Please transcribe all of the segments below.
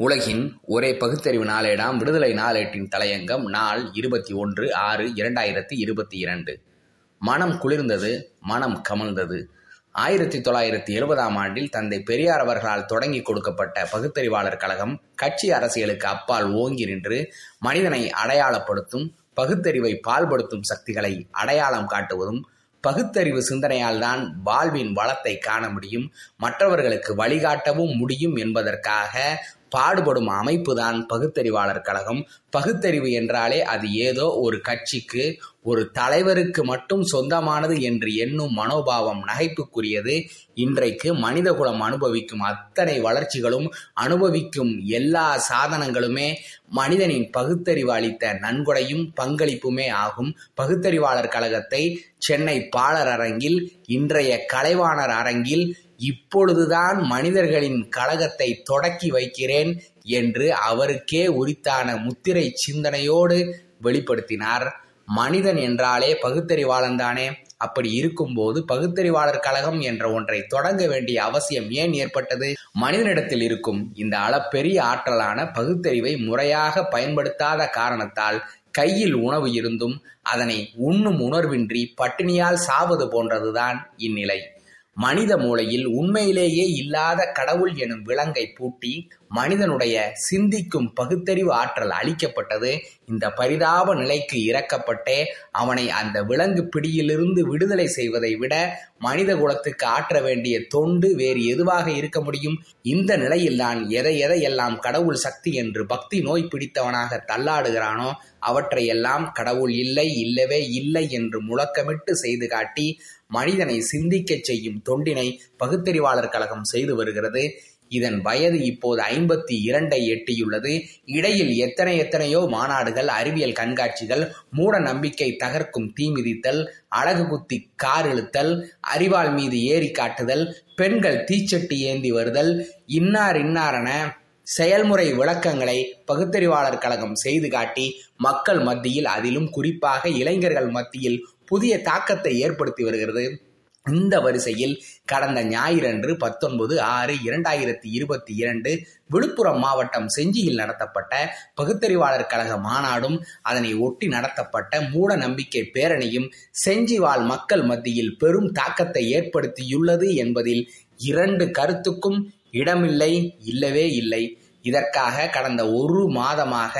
உலகின் ஒரே பகுத்தறிவு நாளேடாம் விடுதலை நாளேட்டின் தலையங்கம் நாள் இருபத்தி ஒன்று ஆறு இரண்டாயிரத்தி இருபத்தி இரண்டு. மனம் குளிர்ந்தது மனம் கமழ்ந்தது. ஆயிரத்தி தொள்ளாயிரத்தி எழுபதாம் ஆண்டில் தந்தை பெரியார் அவர்களால் தொடங்கி கொடுக்கப்பட்ட பகுத்தறிவாளர் கழகம் கட்சி அரசியலுக்கு அப்பால் ஓங்கி நின்று மனிதனை அடையாளப்படுத்தும் பகுத்தறிவை பால்படுத்தும் சக்திகளை அடையாளம் காட்டுவதும் பகுத்தறிவு சிந்தனையால் தான் வாழ்வின் வளத்தை காண முடியும் மற்றவர்களுக்கு வழிகாட்டவும் முடியும் என்பதற்காக பாடுபடும் அமைப்புதான் பகுத்தறிவாளர் கழகம். பகுத்தறிவு என்றாலே அது ஏதோ ஒரு கட்சிக்கு ஒரு தலைவருக்கு மட்டும் சொந்தமானது என்று எண்ணும் மனோபாவம் நகைப்புக்குரியது. இன்றைக்கு மனிதகுலம் அனுபவிக்கும் அத்தனை வளர்ச்சிகளும் அனுபவிக்கும் எல்லா சாதனங்களுமே மனிதனின் பகுத்தறிவு அளித்த நன்கொடையும் பங்களிப்புமே ஆகும். பகுத்தறிவாளர் கழகத்தை சென்னை பாலர் அரங்கில் இன்றைய கலைவாணர் அரங்கில் இப்பொழுதுதான் மனிதர்களின் கழகத்தை தொடக்கி வைக்கிறேன் என்று அவருக்கே உரித்தான முத்திரை சிந்தனையோடு வெளிப்படுத்தினார். மனிதன் என்றாலே பகுத்தறிவாளன் தானே அப்படி இருக்கும்போது பகுத்தறிவாளர் கழகம் என்ற ஒன்றை தொடங்க வேண்டிய அவசியம் ஏன் ஏற்பட்டது? மனிதனிடத்தில் இருக்கும் இந்த அளப்பெரிய ஆற்றலான பகுத்தறிவை முறையாக பயன்படுத்தாத காரணத்தால் கையில் உணவு இருந்தும் அதனை உண்ணும் உணர்வின்றி பட்டினியால் சாவது போன்றதுதான் இந்நிலை. மனித மூளையில் உண்மையிலேயே இல்லாத கடவுள் எனும் விலங்கை பூட்டி மனிதனுடைய சிந்திக்கும் பகுத்தறிவு ஆற்றல் அளிக்கப்பட்டது. இந்த பரிதாப நிலைக்கு இறக்கப்பட்டே அவனை அந்த விலங்கு பிடியிலிருந்து விடுதலை செய்வதை விட மனித குலத்துக்கு ஆற்ற வேண்டிய தொண்டு வேறு எதுவாக இருக்க முடியும்? இந்த நிலையில்தான் எதை எதையெல்லாம் கடவுள் சக்தி என்று பக்தி நோய் பிடித்தவனாக தள்ளாடுகிறானோ அவற்றையெல்லாம் கடவுள் இல்லை இல்லவே இல்லை என்று முழக்கமிட்டு செய்து காட்டி மனிதனை சிந்திக்கச் செய்யும் தொண்டினை பகுத்தறிவாளர் கழகம் செய்து வருகிறது. இதன் வயது இப்போது ஐம்பத்தி இரண்டை எட்டியுள்ளது. இடையில் எத்தனை எத்தனையோ மாநாடுகள் அறிவியல் கண்காட்சிகள் மூட நம்பிக்கை தகர்க்கும் தீ மிதித்தல் அழகு குத்தி கார் இழுத்தல் அறிவாள் மீது ஏறி காட்டுதல் பெண்கள் தீச்சட்டி ஏந்தி வருதல் இன்னார் இன்னாரென செயல்முறை விளக்கங்களை பகுத்தறிவாளர் கழகம் செய்து காட்டி மக்கள் மத்தியில் அதிலும் குறிப்பாக இளைஞர்கள் மத்தியில் புதிய தாக்கத்தை ஏற்படுத்தி வருகிறது. இந்த வரிசையில் கடந்த ஞாயிறன்று பத்தொன்பது ஆறு இரண்டாயிரத்தி இருபத்தி இரண்டு விழுப்புரம் மாவட்டம் செஞ்சியில் நடத்தப்பட்ட பகுத்தறிவாளர் கழக மாநாடும் அதனை ஒட்டி நடத்தப்பட்ட மூட நம்பிக்கை பேரணியும் செஞ்சி வாழ் மக்கள் மத்தியில் பெரும் தாக்கத்தை ஏற்படுத்தியுள்ளது என்பதில் இரண்டு கருத்துக்கும் இடமில்லை இல்லவே இல்லை. இதற்காக கடந்த ஒரு மாதமாக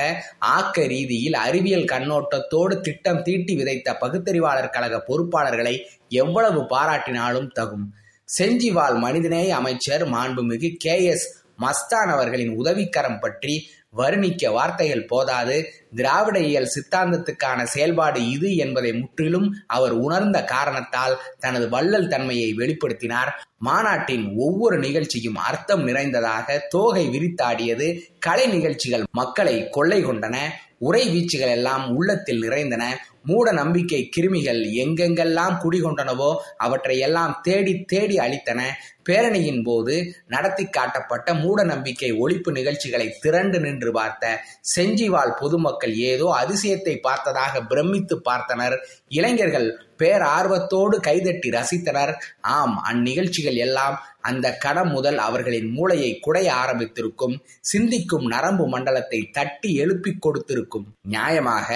ஆக்க ரீதியில் அறிவியல் கண்ணோட்டத்தோடு திட்டம் தீட்டி விதைத்த பகுத்தறிவாளர் கழக பொறுப்பாளர்களை எவ்வளவு பாராட்டினாலும் தகும். செஞ்சிவால் மனிதநேய அமைச்சர் மாண்புமிகு கே எஸ் மஸ்தான் அவர்களின் உதவிக்கரம் பற்றி வர்ணிக்க வார்த்தைகள் போதாது. திராவிட இயல் சித்தாந்தத்துக்கான செயல்பாடு இது என்பதை முற்றிலும் அவர் உணர்ந்த காரணத்தால் தனது வள்ளல் தன்மையை வெளிப்படுத்தினார். மாநாட்டின் ஒவ்வொரு நிகழ்ச்சியும் அர்த்தம் நிறைந்ததாக தோகை விரித்தாடியது. கலை நிகழ்ச்சிகள் மக்களை கொள்ளை கொண்டன. உரை வீச்சுகள் எல்லாம் உள்ளத்தில் நிறைந்தன. மூட நம்பிக்கை கிருமிகள் எங்கெங்கெல்லாம் குடிகொண்டனவோ அவற்றை எல்லாம் தேடி தேடி அளித்தன பேரணியின் போது நடத்தி காட்டப்பட்ட மூட நம்பிக்கை ஒழிப்பு நிகழ்ச்சிகளை திரண்டு நின்று பார்த்த செஞ்சிவாழ் பொதுமக்கள் ஏதோ அதிசயத்தை பார்த்ததாக பிரமித்து பார்த்தனர். இளைஞர்கள் பேரார்வத்தோடு கைதட்டி ரசித்தனர். ஆம் அந்நிகழ்ச்சிகள் எல்லாம் அந்த கடம் முதல் அவர்களின் மூளையை குடைய ஆரம்பித்திருக்கும் சிந்திக்கும் நரம்பு மண்டலத்தை தட்டி எழுப்பி கொடுத்திருக்கும். நியாயமாக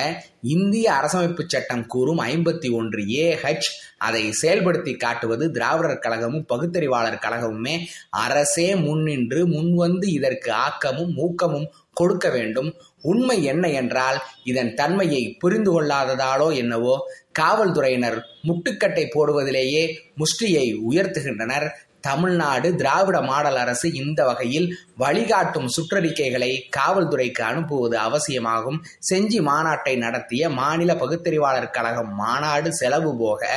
இந்திய அரசமைப்பு சட்டம் கூறும் ஐம்பத்தி ஒன்று ஏ ஹெச். அதை செயல்படுத்தி காட்டுவது திராவிடர் கழகமும் பகுத்தறிவாளர் கழகமுமே. அரசே முன்னின்று முன்வந்து இதற்கு ஆக்கமும் ஊக்கமும் கொடுக்க வேண்டும். உண்மை என்ன என்றால் இதன் தன்மையை புரிந்து கொள்ளாததாலோ என்னவோ காவல்துறையினர் முட்டுக்கட்டை போடுவதிலேயே முஷ்டியை உயர்த்துகின்றனர். தமிழ்நாடு திராவிட மாடல் அரசு இந்த வகையில் வழிகாட்டும் சுற்றறிக்கைகளை காவல்துறைக்கு அனுப்புவது அவசியமாகும். செஞ்சி மாநாட்டை நடத்திய மாநில பகுத்தறிவாளர் கழகம் மாநாடு செலவு போக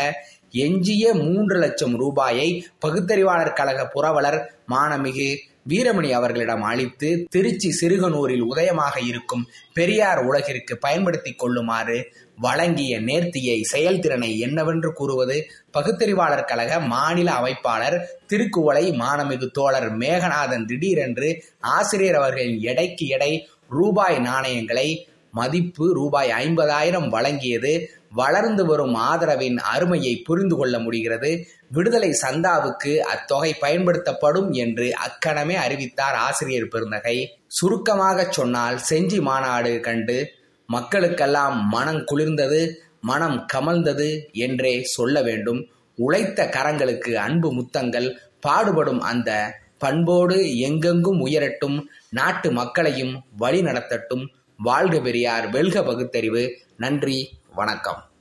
எஞ்சிய மூன்று லட்சம் ரூபாயை பகுத்தறிவாளர் கழக புரவலர் மானமிகு வீரமணி அவர்களிடம் அளித்து திருச்சி சிறுகனூரில் உதயமாக இருக்கும் பெரியார் உலகிற்கு பயன்படுத்திக் கொள்ளுமாறு வழங்கிய நேர்த்தியை செயல்திறனை என்னவென்று கூறுவது பகுத்தறிவாளர் கழக மாநில அமைப்பாளர் திருக்குவளை மானமிகு தோழர் மேகநாதன் திடீரென்று ஆசிரியர் அவர்களின் எடைக்கு எடை ரூபாய் நாணயங்களை மதிப்பு ரூபாய் ஐம்பதாயிரம் வழங்கியது. வளர்ந்து வரும் ஆதரவின் அருமையை புரிந்து கொள்ள முடிகிறது. விடுதலை சந்தாவுக்கு அத்தொகை பயன்படுத்தப்படும் என்று அக்கணமே அறிவித்தார் ஆசிரியர் பெருந்தகை. சுருக்கமாக சொன்னால் செஞ்சி மாநாடு கண்டு மக்களுக்கெல்லாம் மனம் குளிர்ந்தது மனம் கமழ்ந்தது என்றே சொல்ல வேண்டும். உழைத்த கரங்களுக்கு அன்பு முத்தங்கள் பாடுபடும் அந்த பண்போடு எங்கெங்கும் உயரட்டும் நாட்டு மக்களையும் வழி நடத்தட்டும் வாழ்க பெரியார் வெல்க பகுத்தறிவு. நன்றி வணக்கம்.